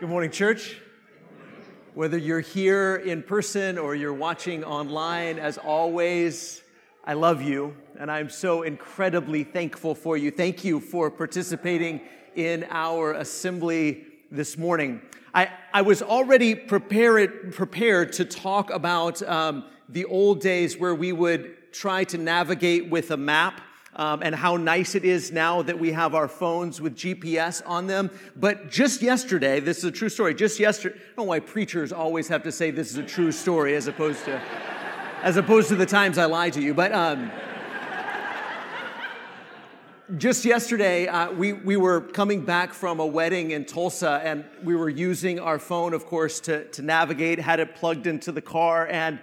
Good morning, church. Whether you're here in person or you're watching online, as always, I love you and I'm so incredibly thankful for you. Thank you for participating in our assembly this morning. I, I was already prepared, prepared to talk about um, the old days where we would try to navigate with a map um, and how nice it is now that we have our phones with GPS on them. But just yesterday, this is a true story. Just yesterday, I don't know why preachers always have to say this is a true story as opposed to, as opposed to the times I lie to you. But um, just yesterday, uh, we, we were coming back from a wedding in Tulsa, and we were using our phone, of course, to, to navigate, had it plugged into the car, and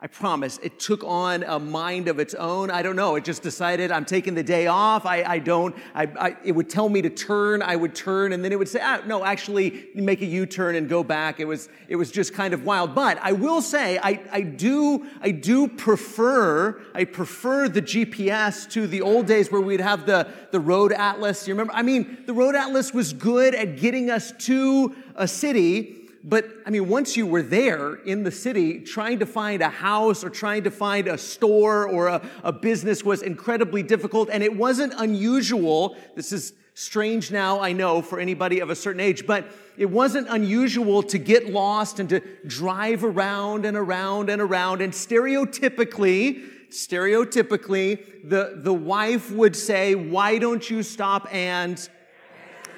I promise, it took on a mind of its own. I don't know. It just decided I'm taking the day off. I, I don't, I, I, it would tell me to turn. I would turn and then it would say, ah, no, actually make a U-turn and go back. It was, it was just kind of wild. But I will say, I, I do, I do prefer, I prefer the GPS to the old days where we'd have the, the road atlas. You remember? I mean, the road atlas was good at getting us to a city but I mean, once you were there in the city, trying to find a house or trying to find a store or a, a business was incredibly difficult. And it wasn't unusual. This is strange now, I know, for anybody of a certain age, but it wasn't unusual to get lost and to drive around and around and around. And stereotypically, stereotypically, the, the wife would say, Why don't you stop and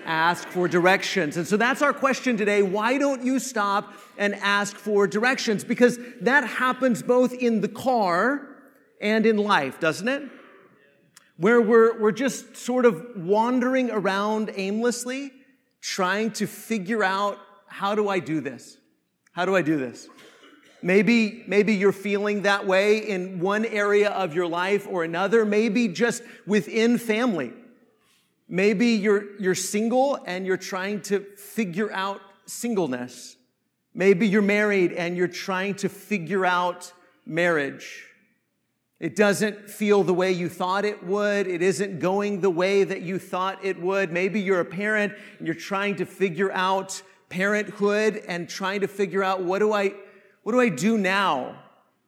ask for directions. And so that's our question today. Why don't you stop and ask for directions? Because that happens both in the car and in life, doesn't it? Where we're, we're just sort of wandering around aimlessly, trying to figure out how do I do this? How do I do this? Maybe, maybe you're feeling that way in one area of your life or another, maybe just within family. Maybe you're, you're single and you're trying to figure out singleness. Maybe you're married and you're trying to figure out marriage. It doesn't feel the way you thought it would. It isn't going the way that you thought it would. Maybe you're a parent and you're trying to figure out parenthood and trying to figure out what do I, what do I do now?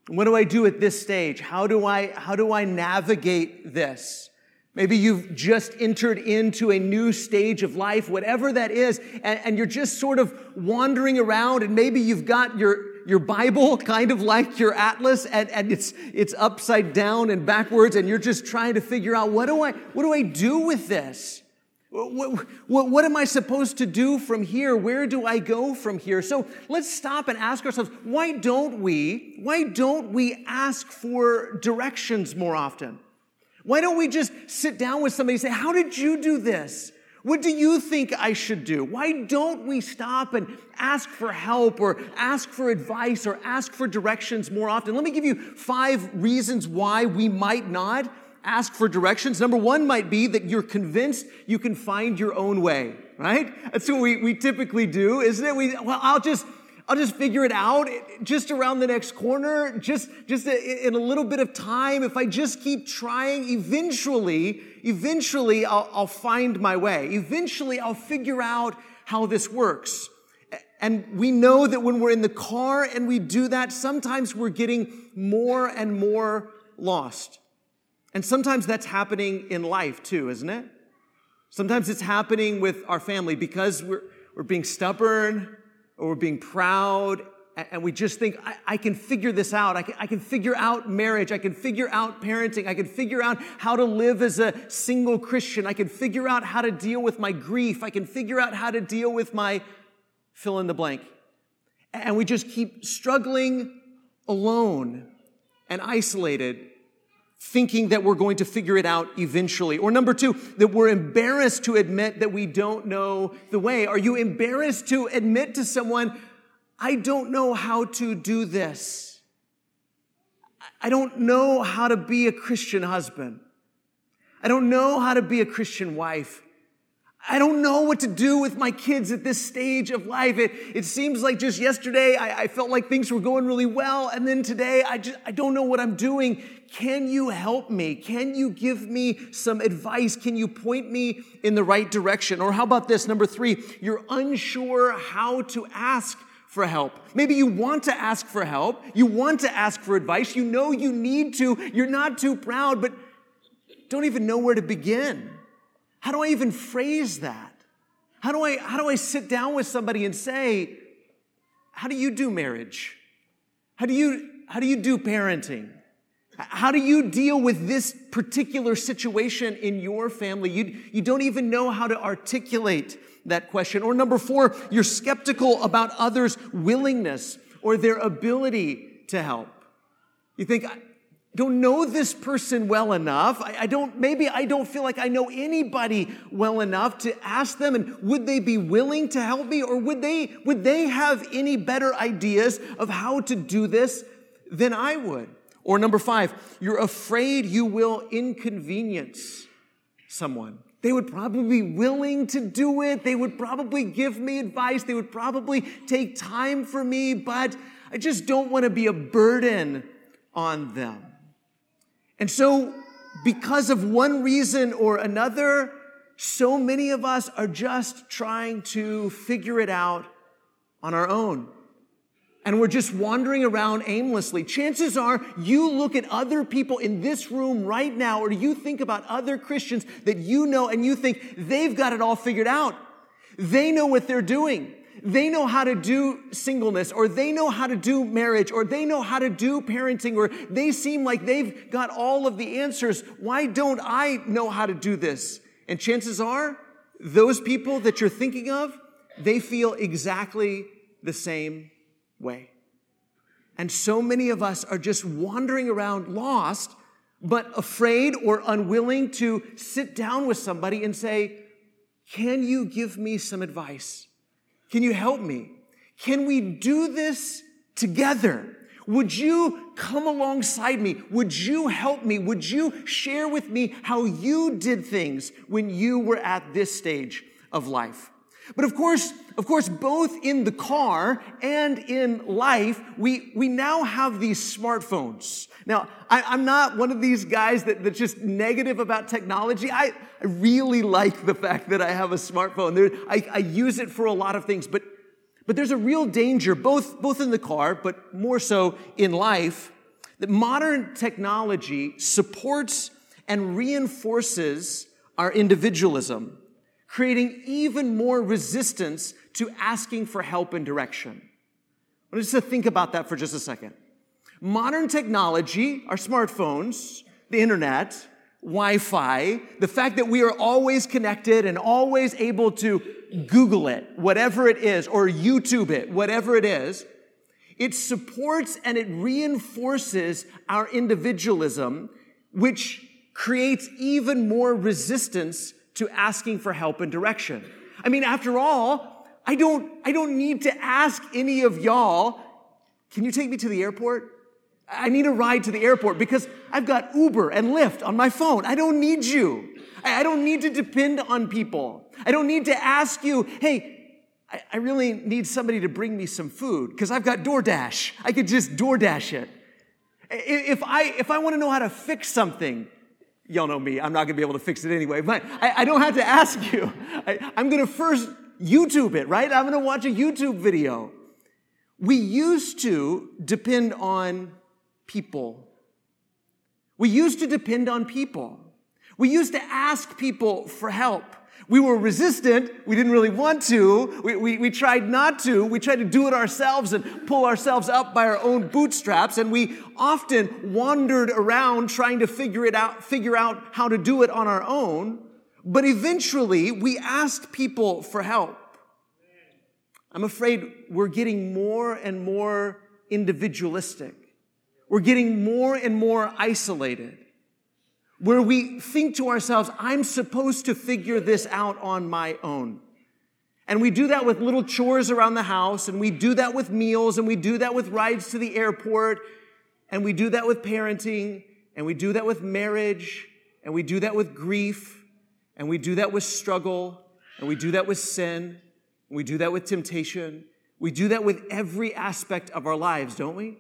What do I do at this stage? How do I, how do I navigate this? Maybe you've just entered into a new stage of life, whatever that is, and, and, you're just sort of wandering around, and maybe you've got your, your Bible kind of like your atlas, and, and it's, it's upside down and backwards, and you're just trying to figure out what do I, what do I do with this? What, what, what am I supposed to do from here? Where do I go from here? So let's stop and ask ourselves, why don't we, why don't we ask for directions more often? Why don't we just sit down with somebody and say, How did you do this? What do you think I should do? Why don't we stop and ask for help or ask for advice or ask for directions more often? Let me give you five reasons why we might not ask for directions. Number one might be that you're convinced you can find your own way, right? That's what we, we typically do, isn't it? We, well, I'll just, I'll just figure it out eh, just around the next corner, just, just eh, eh, in a little bit of time. If I just keep trying, eventually, eventually I'll, I'll find my way. Eventually I'll figure out how this works. And we know that when we're in the car and we do that, sometimes we're getting more and more lost. And sometimes that's happening in life too, isn't it? Sometimes it's happening with our family because we're, we're being stubborn, or we're being proud and we just think, I, I can figure this out. I can, I can figure out marriage. I can figure out parenting. I can figure out how to live as a single Christian. I can figure out how to deal with my grief. I can figure out how to deal with my fill in the blank. And we just keep struggling alone and isolated thinking that we're going to figure it out eventually. Or number two, that we're embarrassed to admit that we don't know the way. Are you embarrassed to admit to someone, I don't know how to do this? I don't know how to be a Christian husband. I don't know how to be a Christian wife. I don't know what to do with my kids at this stage of life. It, it seems like just yesterday I, I felt like things were going really well, and then today I just I don't know what I'm doing. Can you help me? Can you give me some advice? Can you point me in the right direction? Or how about this? Number three, you're unsure how to ask for help. Maybe you want to ask for help. You want to ask for advice. You know you need to. You're not too proud, but don't even know where to begin. How do I even phrase that? How do I, how do I sit down with somebody and say, how do you do marriage? How do you, how do you do parenting? How do you deal with this particular situation in your family? You, you don't even know how to articulate that question. Or number four, you're skeptical about others' willingness or their ability to help. You think, I don't know this person well enough. I, I, don't, maybe I don't feel like I know anybody well enough to ask them. And would they be willing to help me? Or would they, would they have any better ideas of how to do this than I would? Or number five, you're afraid you will inconvenience someone. They would probably be willing to do it. They would probably give me advice. They would probably take time for me, but I just don't want to be a burden on them. And so, because of one reason or another, so many of us are just trying to figure it out on our own. And we're just wandering around aimlessly. Chances are you look at other people in this room right now, or you think about other Christians that you know and you think they've got it all figured out. They know what they're doing they know how to do singleness or they know how to do marriage or they know how to do parenting or they seem like they've got all of the answers. Why don't I know how to do this? And chances are those people that you're thinking of, they feel exactly the same way. And so many of us are just wandering around lost, but afraid or unwilling to sit down with somebody and say, Can you give me some advice? Can you help me? Can we do this together? Would you come alongside me? Would you help me? Would you share with me how you did things when you were at this stage of life? But of course, of course, both in the car and in life, we, we now have these smartphones. Now, I, am not one of these guys that, that's just negative about technology. I, I really like the fact that I have a smartphone. There, I, I use it for a lot of things, but, but there's a real danger, both, both in the car, but more so in life, that modern technology supports and reinforces our individualism creating even more resistance to asking for help and direction. I want us to think about that for just a second. Modern technology, our smartphones, the internet, Wi Fi, the fact that we are always connected and always able to Google it, whatever it is, or YouTube it, whatever it is, it supports and it reinforces our individualism, which creates even more resistance to asking for help and direction. I mean, after all, I don't, I don't need to ask any of y'all, can you take me to the airport? I need a ride to the airport because I've got Uber and Lyft on my phone. I don't need you. I don't need to depend on people. I don't need to ask you, hey, I really need somebody to bring me some food because I've got DoorDash. I could just DoorDash it. If I, if I want to know how to fix something, y'all know me, I'm not gonna be able to fix it anyway, but I, I don't have to ask you. I, I'm gonna first YouTube it, right? I'm gonna watch a YouTube video. We used to depend on people. We used to depend on people. We used to ask people for help. We were resistant. We didn't really want to. We, we, we, tried not to. We tried to do it ourselves and pull ourselves up by our own bootstraps. And we often wandered around trying to figure it out, figure out how to do it on our own. But eventually we asked people for help. I'm afraid we're getting more and more individualistic. We're getting more and more isolated where we think to ourselves, I'm supposed to figure this out on my own. And we do that with little chores around the house, and we do that with meals, and we do that with rides to the airport, and we do that with parenting, and we do that with marriage, and we do that with grief, and we do that with struggle, And we do that with sin. And we do that with temptation. We do that with every aspect of our lives, don't we?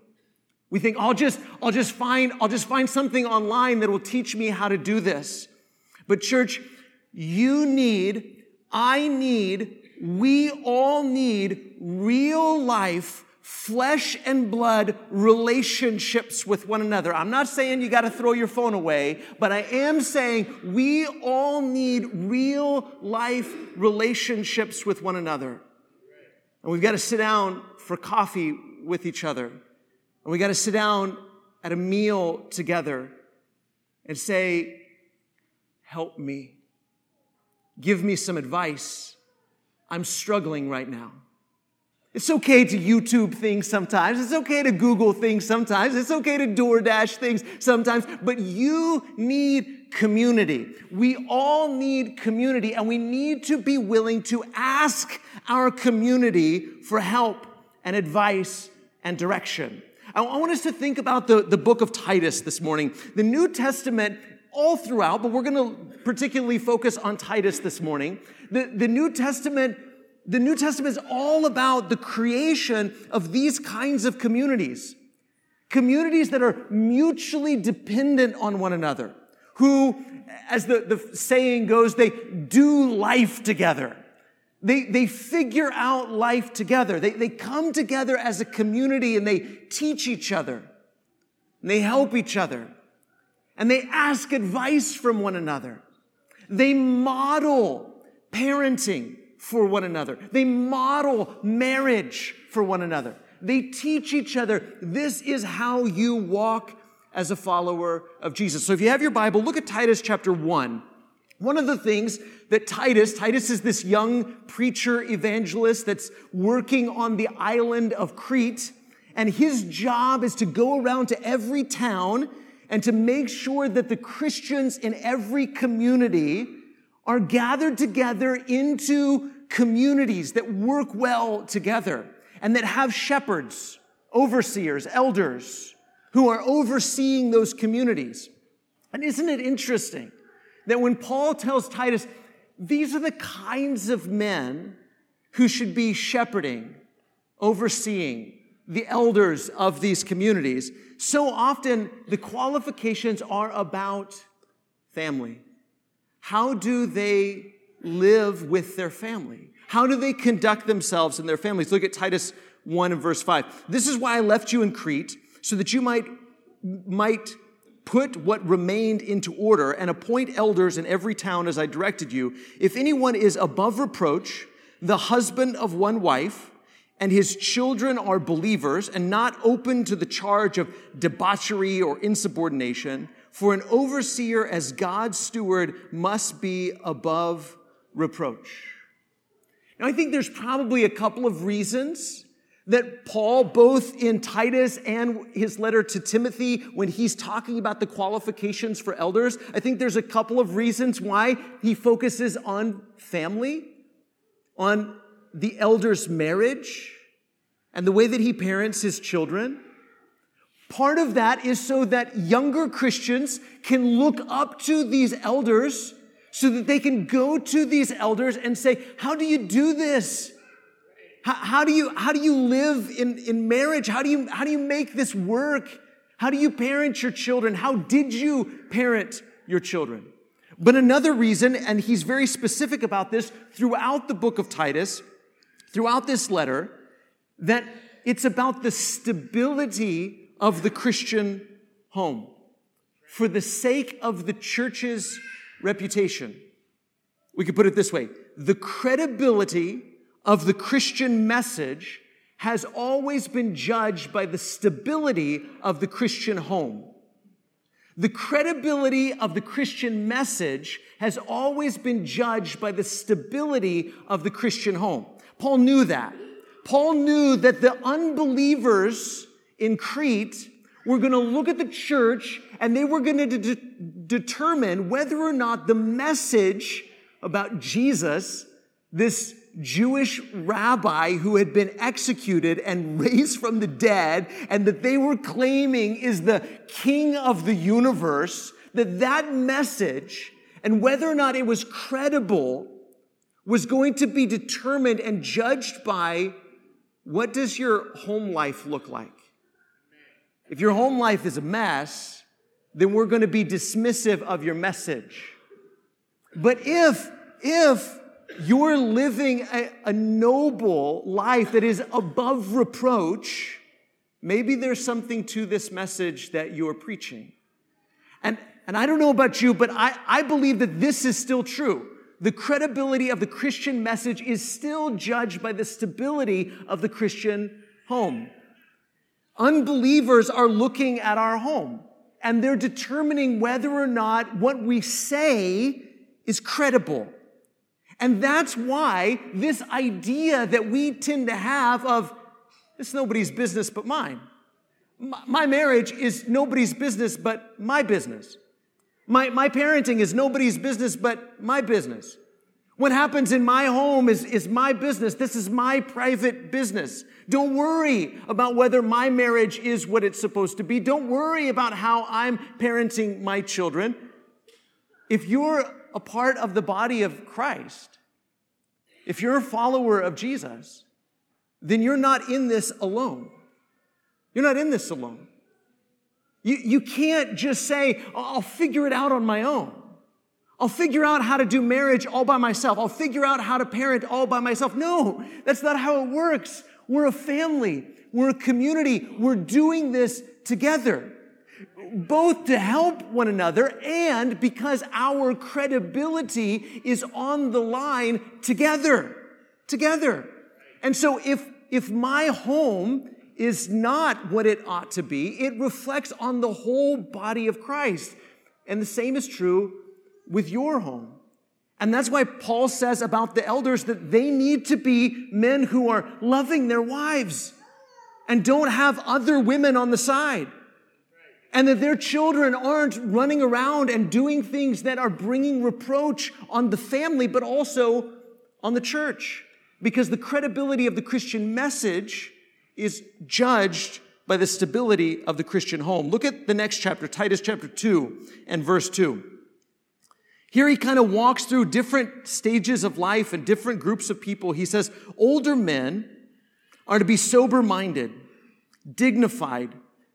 We think, I'll just, I'll just find, I'll just find something online that will teach me how to do this. But church, you need, I need, we all need real life, flesh and blood relationships with one another. I'm not saying you got to throw your phone away, but I am saying we all need real life relationships with one another. And we've got to sit down for coffee with each other. And we got to sit down at a meal together and say, Help me. Give me some advice. I'm struggling right now. It's okay to YouTube things sometimes. It's okay to Google things sometimes. It's okay to DoorDash things sometimes. But you need community. We all need community, and we need to be willing to ask our community for help and advice and direction. I want us to think about the, the book of Titus this morning. The New Testament, all throughout, but we're going to particularly focus on Titus this morning. The, the New Testament, the New Testament is all about the creation of these kinds of communities. Communities that are mutually dependent on one another, who, as the, the saying goes, they do life together. They, they figure out life together. They, they come together as a community and they teach each other. And they help each other. And they ask advice from one another. They model parenting for one another. They model marriage for one another. They teach each other this is how you walk as a follower of Jesus. So if you have your Bible, look at Titus chapter 1. One of the things that Titus, Titus is this young preacher evangelist that's working on the island of Crete, and his job is to go around to every town and to make sure that the Christians in every community are gathered together into communities that work well together and that have shepherds, overseers, elders who are overseeing those communities. And isn't it interesting? That when Paul tells Titus, these are the kinds of men who should be shepherding, overseeing the elders of these communities, so often the qualifications are about family. How do they live with their family? How do they conduct themselves in their families? Look at Titus 1 and verse 5. This is why I left you in Crete, so that you might, might Put what remained into order and appoint elders in every town as I directed you. If anyone is above reproach, the husband of one wife, and his children are believers and not open to the charge of debauchery or insubordination, for an overseer as God's steward must be above reproach. Now, I think there's probably a couple of reasons that Paul, both in Titus and his letter to Timothy, when he's talking about the qualifications for elders, I think there's a couple of reasons why he focuses on family, on the elder's marriage, and the way that he parents his children. Part of that is so that younger Christians can look up to these elders so that they can go to these elders and say, How do you do this? How, how, do you, how do you live in, in marriage? How do, you, how do you make this work? How do you parent your children? How did you parent your children? But another reason, and he's very specific about this throughout the book of Titus, throughout this letter, that it's about the stability of the Christian home for the sake of the church's reputation. We could put it this way the credibility of the Christian message has always been judged by the stability of the Christian home. The credibility of the Christian message has always been judged by the stability of the Christian home. Paul knew that. Paul knew that the unbelievers in Crete were going to look at the church and they were going to de- determine whether or not the message about Jesus, this Jewish rabbi who had been executed and raised from the dead and that they were claiming is the king of the universe, that that message and whether or not it was credible was going to be determined and judged by what does your home life look like? If your home life is a mess, then we're going to be dismissive of your message. But if, if you're living a, a noble life that is above reproach, maybe there's something to this message that you're preaching. And, and I don't know about you, but I, I believe that this is still true the credibility of the Christian message is still judged by the stability of the Christian home. Unbelievers are looking at our home and they're determining whether or not what we say is credible. And that's why this idea that we tend to have of it's nobody's business but mine. My marriage is nobody's business but my business. My, my parenting is nobody's business but my business. What happens in my home is, is my business. This is my private business. Don't worry about whether my marriage is what it's supposed to be. Don't worry about how I'm parenting my children. If you're a part of the body of Christ, if you're a follower of Jesus, then you're not in this alone. You're not in this alone. You, you can't just say, I'll figure it out on my own. I'll figure out how to do marriage all by myself. I'll figure out how to parent all by myself. No, that's not how it works. We're a family. We're a community. We're doing this together, both to help one another and because our credibility is on the line together, together. And so if, if my home is not what it ought to be, it reflects on the whole body of Christ. And the same is true with your home. And that's why Paul says about the elders that they need to be men who are loving their wives and don't have other women on the side. And that their children aren't running around and doing things that are bringing reproach on the family, but also on the church. Because the credibility of the Christian message is judged by the stability of the Christian home. Look at the next chapter, Titus chapter 2 and verse 2. Here he kind of walks through different stages of life and different groups of people. He says, older men are to be sober minded, dignified,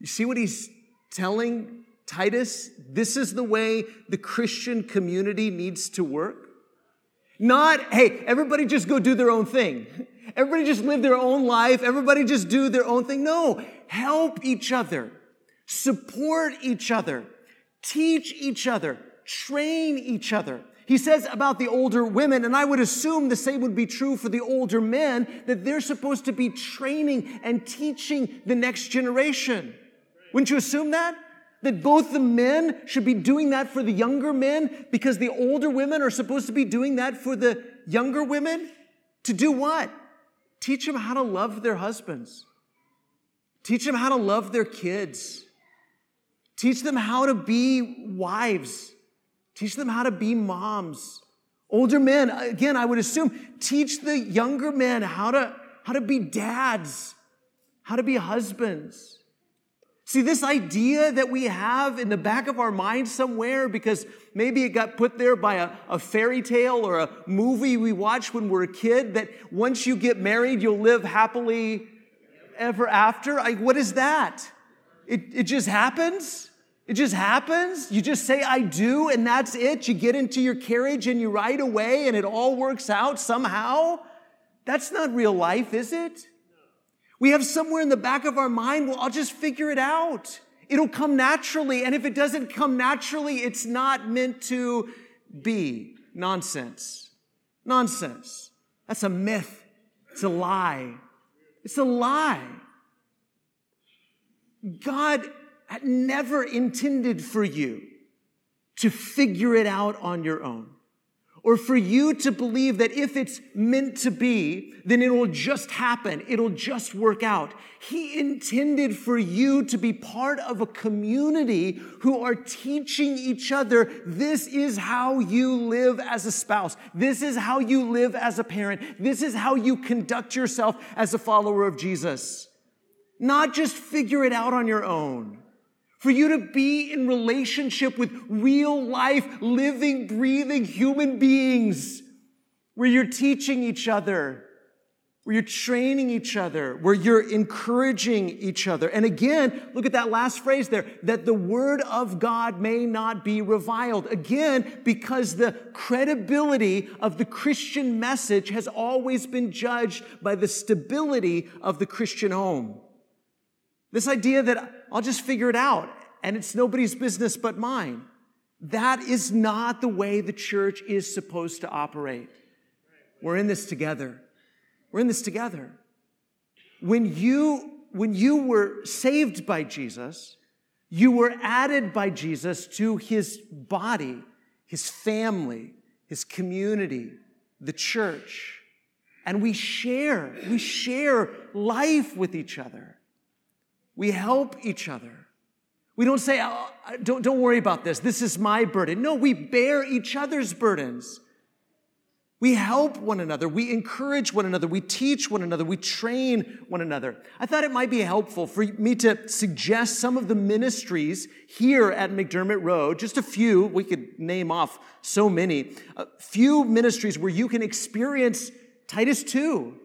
You see what he's telling Titus? This is the way the Christian community needs to work. Not, hey, everybody just go do their own thing. Everybody just live their own life. Everybody just do their own thing. No, help each other support each other, teach each other, train each other. He says about the older women, and I would assume the same would be true for the older men, that they're supposed to be training and teaching the next generation. Wouldn't you assume that? That both the men should be doing that for the younger men because the older women are supposed to be doing that for the younger women? To do what? Teach them how to love their husbands. Teach them how to love their kids. Teach them how to be wives. Teach them how to be moms. Older men, again, I would assume, teach the younger men how to, how to be dads, how to be husbands. See, this idea that we have in the back of our mind somewhere because maybe it got put there by a, a, fairy tale or a movie we watched when we are a kid that once you get married, you'll live happily ever after. Like, what is that? It, it just happens? It just happens. You just say, I do, and that's it. You get into your carriage and you ride away, and it all works out somehow. That's not real life, is it? We have somewhere in the back of our mind, well, I'll just figure it out. It'll come naturally. And if it doesn't come naturally, it's not meant to be. Nonsense. Nonsense. That's a myth. It's a lie. It's a lie. God never intended for you to figure it out on your own or for you to believe that if it's meant to be, then it will just happen. It'll just work out. He intended for you to be part of a community who are teaching each other this is how you live as a spouse. This is how you live as a parent. This is how you conduct yourself as a follower of Jesus. Not just figure it out on your own for you to be in relationship with real life, living, breathing human beings where you're teaching each other, where you're training each other, where you're encouraging each other. And again, look at that last phrase there, that the word of God may not be reviled. Again, because the credibility of the Christian message has always been judged by the stability of the Christian home. This idea that I'll just figure it out and it's nobody's business but mine. That is not the way the church is supposed to operate. We're in this together. We're in this together. When you, when you were saved by Jesus, you were added by Jesus to his body, his family, his community, the church. And we share, we share life with each other. We help each other. We don't say, oh, don't, don't worry about this. This is my burden. No, we bear each other's burdens. We help one another. We encourage one another. We teach one another. We train one another. I thought it might be helpful for me to suggest some of the ministries here at McDermott Road, just a few. We could name off so many. A few ministries where you can experience Titus 2,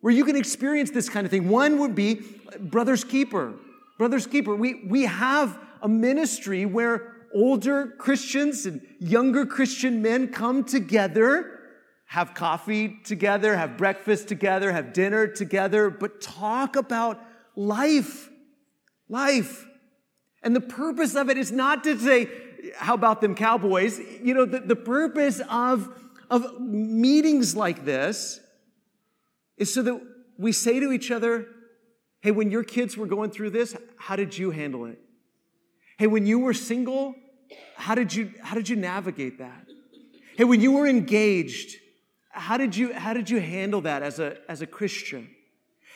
where you can experience this kind of thing. One would be Brother's Keeper. Brother's Keeper, we, we have a ministry where older Christians and younger Christian men come together, have coffee together, have breakfast together, have dinner together, but talk about life. Life. And the purpose of it is not to say, how about them cowboys? You know, the, the purpose of, of meetings like this is so that we say to each other, Hey, when your kids were going through this, how did you handle it? Hey, when you were single, how did you, how did you navigate that? Hey, when you were engaged, how did you, how did you handle that as a, as a Christian?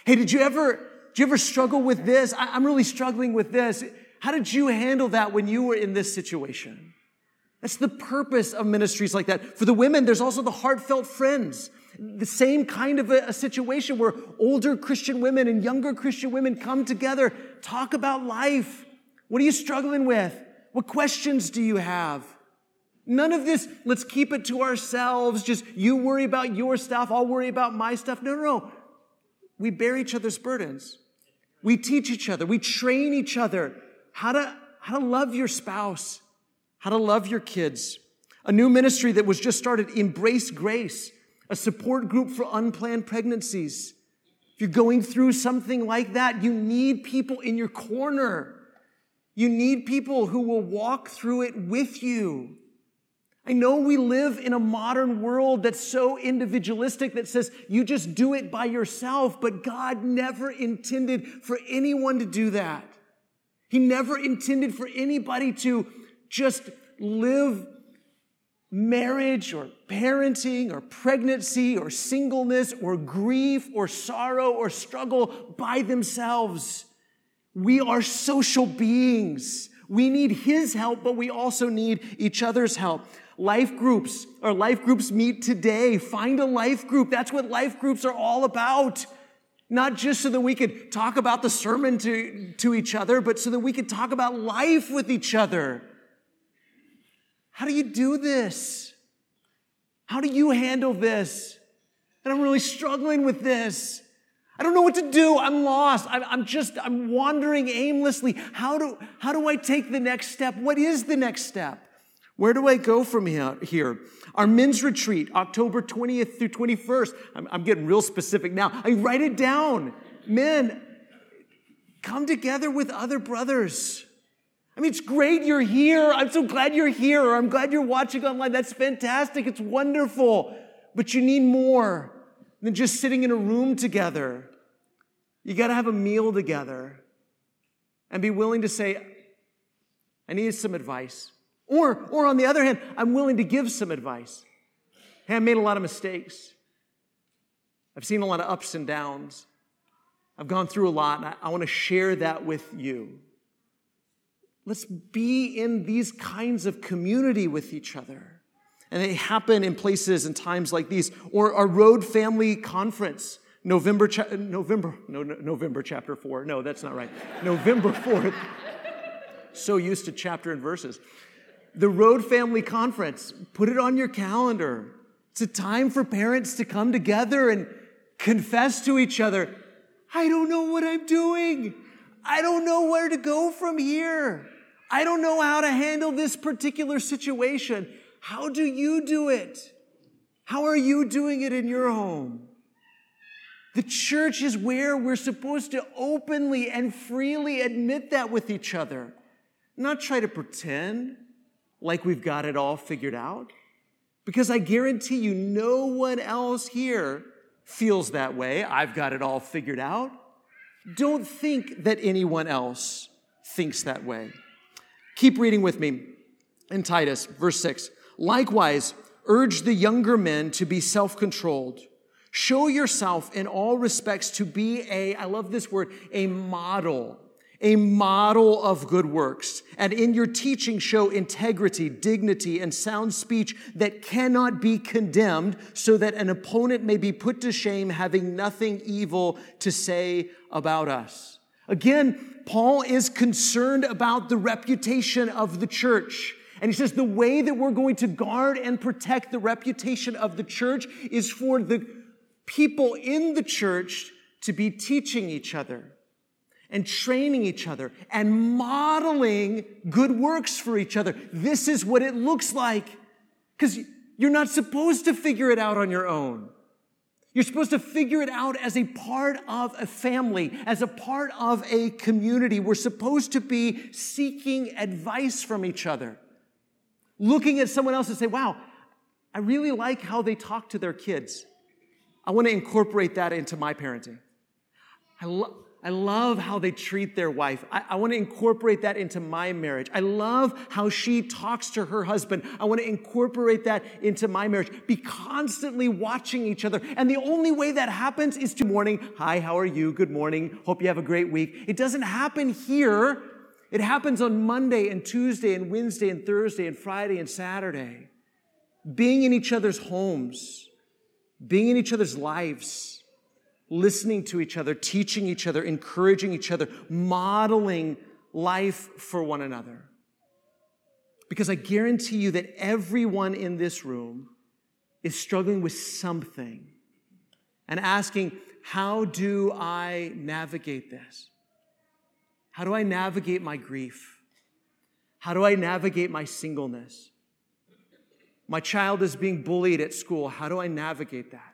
Hey, did you ever, did you ever struggle with this? I, I'm really struggling with this. How did you handle that when you were in this situation? That's the purpose of ministries like that. For the women, there's also the heartfelt friends the same kind of a, a, situation where older Christian women and younger Christian women come together, talk about life. What are you struggling with? What questions do you have? None of this, let's keep it to ourselves. Just you worry about your stuff, I'll worry about my stuff. No, no, no. We bear each other's burdens. We teach each other. We train each other how to, how to love your spouse, how to love your kids. A new ministry that was just started, Embrace Grace a support group for unplanned pregnancies. If you're going through something like that, you need people in your corner. You need people who will walk through it with you. I know we live in a modern world that's so individualistic that says you just do it by yourself, but God never intended for anyone to do that. He never intended for anybody to just live marriage or parenting or pregnancy or singleness or grief or sorrow or struggle by themselves. We are social beings. We need His help, but we also need each other's help. Life groups, or life groups meet today. Find a life group. That's what life groups are all about. Not just so that we could talk about the sermon to, to each other, but so that we could talk about life with each other. How do you do this? How do you handle this? And I'm really struggling with this. I don't know what to do. I'm lost. I'm, just, I'm wandering aimlessly. How do, how do I take the next step? What is the next step? Where do I go from here? Our men's retreat, October 20th through 21st. I'm, I'm getting real specific now. I write it down. Men, come together with other brothers. I mean, it's great you're here. I'm so glad you're here. Or I'm glad you're watching online. That's fantastic. It's wonderful. But you need more than just sitting in a room together. You got to have a meal together and be willing to say, I need some advice. Or, or on the other hand, I'm willing to give some advice. Hey, I made a lot of mistakes. I've seen a lot of ups and downs. I've gone through a lot, and I, I want to share that with you. Let's be in these kinds of community with each other. And they happen in places and times like these. Or our Road Family Conference, November, cha- November, no, no, November chapter four. No, that's not right. November 4th. So used to chapter and verses. The Road Family Conference, put it on your calendar. It's a time for parents to come together and confess to each other, I don't know what I'm doing. I don't know where to go from here. I don't know how to handle this particular situation. How do you do it? How are you doing it in your home? The church is where we're supposed to openly and freely admit that with each other, not try to pretend like we've got it all figured out. Because I guarantee you, no one else here feels that way. I've got it all figured out. Don't think that anyone else thinks that way. Keep reading with me in Titus, verse 6. Likewise, urge the younger men to be self controlled. Show yourself in all respects to be a, I love this word, a model, a model of good works. And in your teaching, show integrity, dignity, and sound speech that cannot be condemned, so that an opponent may be put to shame, having nothing evil to say about us. Again, Paul is concerned about the reputation of the church. And he says the way that we're going to guard and protect the reputation of the church is for the people in the church to be teaching each other and training each other and modeling good works for each other. This is what it looks like because you're not supposed to figure it out on your own. You're supposed to figure it out as a part of a family, as a part of a community. We're supposed to be seeking advice from each other, looking at someone else and say, wow, I really like how they talk to their kids. I want to incorporate that into my parenting. I, I love how they treat their wife. I, I want to incorporate that into my marriage. I love how she talks to her husband. I want to incorporate that into my marriage. Be constantly watching each other. And the only way that happens is to morning. Hi, how are you? Good morning. Hope you have a great week. It doesn't happen here. It happens on Monday and Tuesday and Wednesday and Thursday and Friday and Saturday. Being in each other's homes, being in each other's lives listening to each other, teaching each other, encouraging each other, modeling life for one another. Because I guarantee you that everyone in this room is struggling with something and asking, How do I navigate this? How do I navigate my grief? How do I navigate my singleness? My child is being bullied at school. How do I navigate that?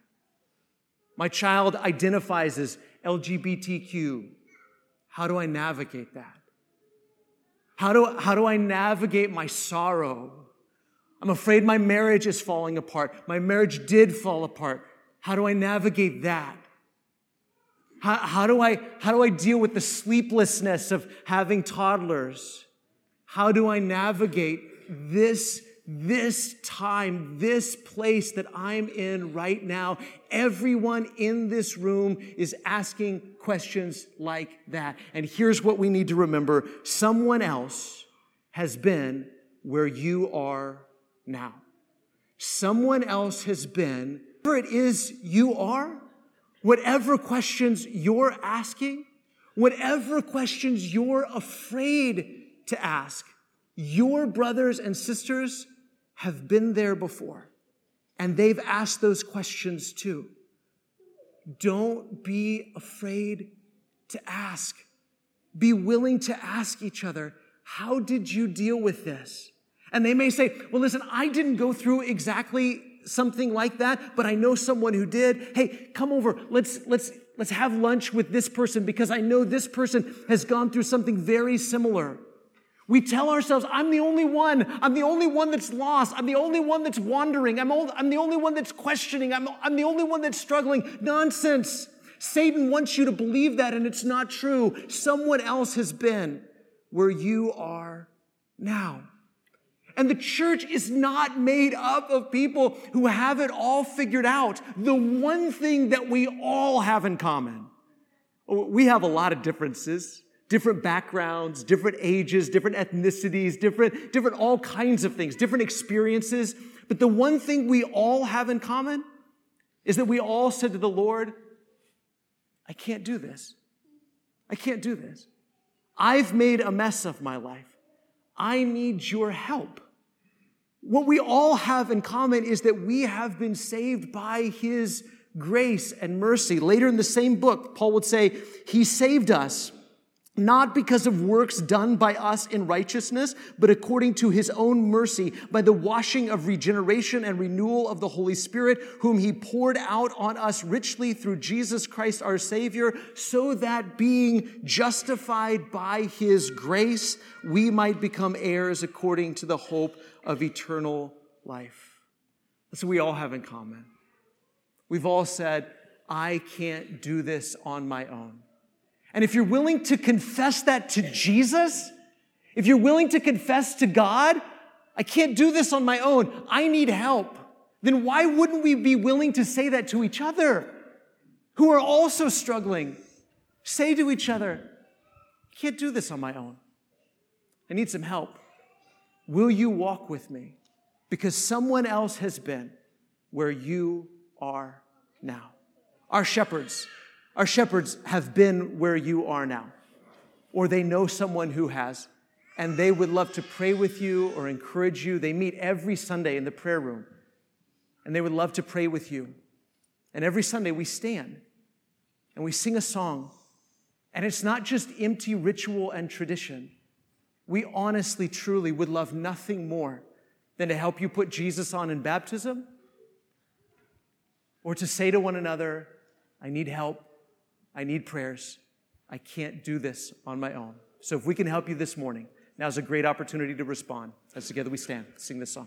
My child identifies as LGBTQ. How do I navigate that? How do, how do I navigate my sorrow? I'm afraid my marriage is falling apart. My marriage did fall apart. How do I navigate that? How, how, do I, how do I deal with the sleeplessness of having toddlers? How do I navigate this this time, this place that I'm in right now, everyone in this room is asking questions like that. And here's what we need to remember someone else has been where you are now. Someone else has been where it is you are, whatever questions you're asking, whatever questions you're afraid to ask. Your brothers and sisters have been there before and they've asked those questions too. Don't be afraid to ask. Be willing to ask each other, how did you deal with this? And they may say, well, listen, I didn't go through exactly something like that, but I know someone who did. Hey, come over. Let's, let's, let's have lunch with this person because I know this person has gone through something very similar. We tell ourselves, I'm the only one. I'm the only one that's lost. I'm the only one that's wandering. I'm, old, I'm the only one that's questioning. I'm, I'm the only one that's struggling. Nonsense. Satan wants you to believe that, and it's not true. Someone else has been where you are now. And the church is not made up of people who have it all figured out. The one thing that we all have in common, we have a lot of differences, different backgrounds, different ages, different ethnicities, different, different all kinds of things, different experiences. But the one thing we all have in common is that we all said to the Lord, I can't do this. I can't do this. I've made a mess of my life. I need your help. What we all have in common is that we have been saved by his grace and mercy. Later in the same book, Paul would say, He saved us not because of works done by us in righteousness, but according to his own mercy, by the washing of regeneration and renewal of the Holy Spirit, whom he poured out on us richly through Jesus Christ our Savior, so that being justified by his grace, we might become heirs according to the hope of eternal life. That's what we all have in common. We've all said, I can't do this on my own. And if you're willing to confess that to Jesus, if you're willing to confess to God, I can't do this on my own, I need help, then why wouldn't we be willing to say that to each other who are also struggling? Say to each other, I can't do this on my own. I need some help. Will you walk with me? Because someone else has been where you are now. Our shepherds, our shepherds have been where you are now, or they know someone who has, and they would love to pray with you or encourage you. They meet every Sunday in the prayer room, and they would love to pray with you. And every Sunday we stand and we sing a song, and it's not just empty ritual and tradition. We honestly, truly would love nothing more than to help you put Jesus on in baptism or to say to one another, I need help. I need prayers. I can't do this on my own. So if we can help you this morning, now's a great opportunity to respond. As together we stand, sing this song.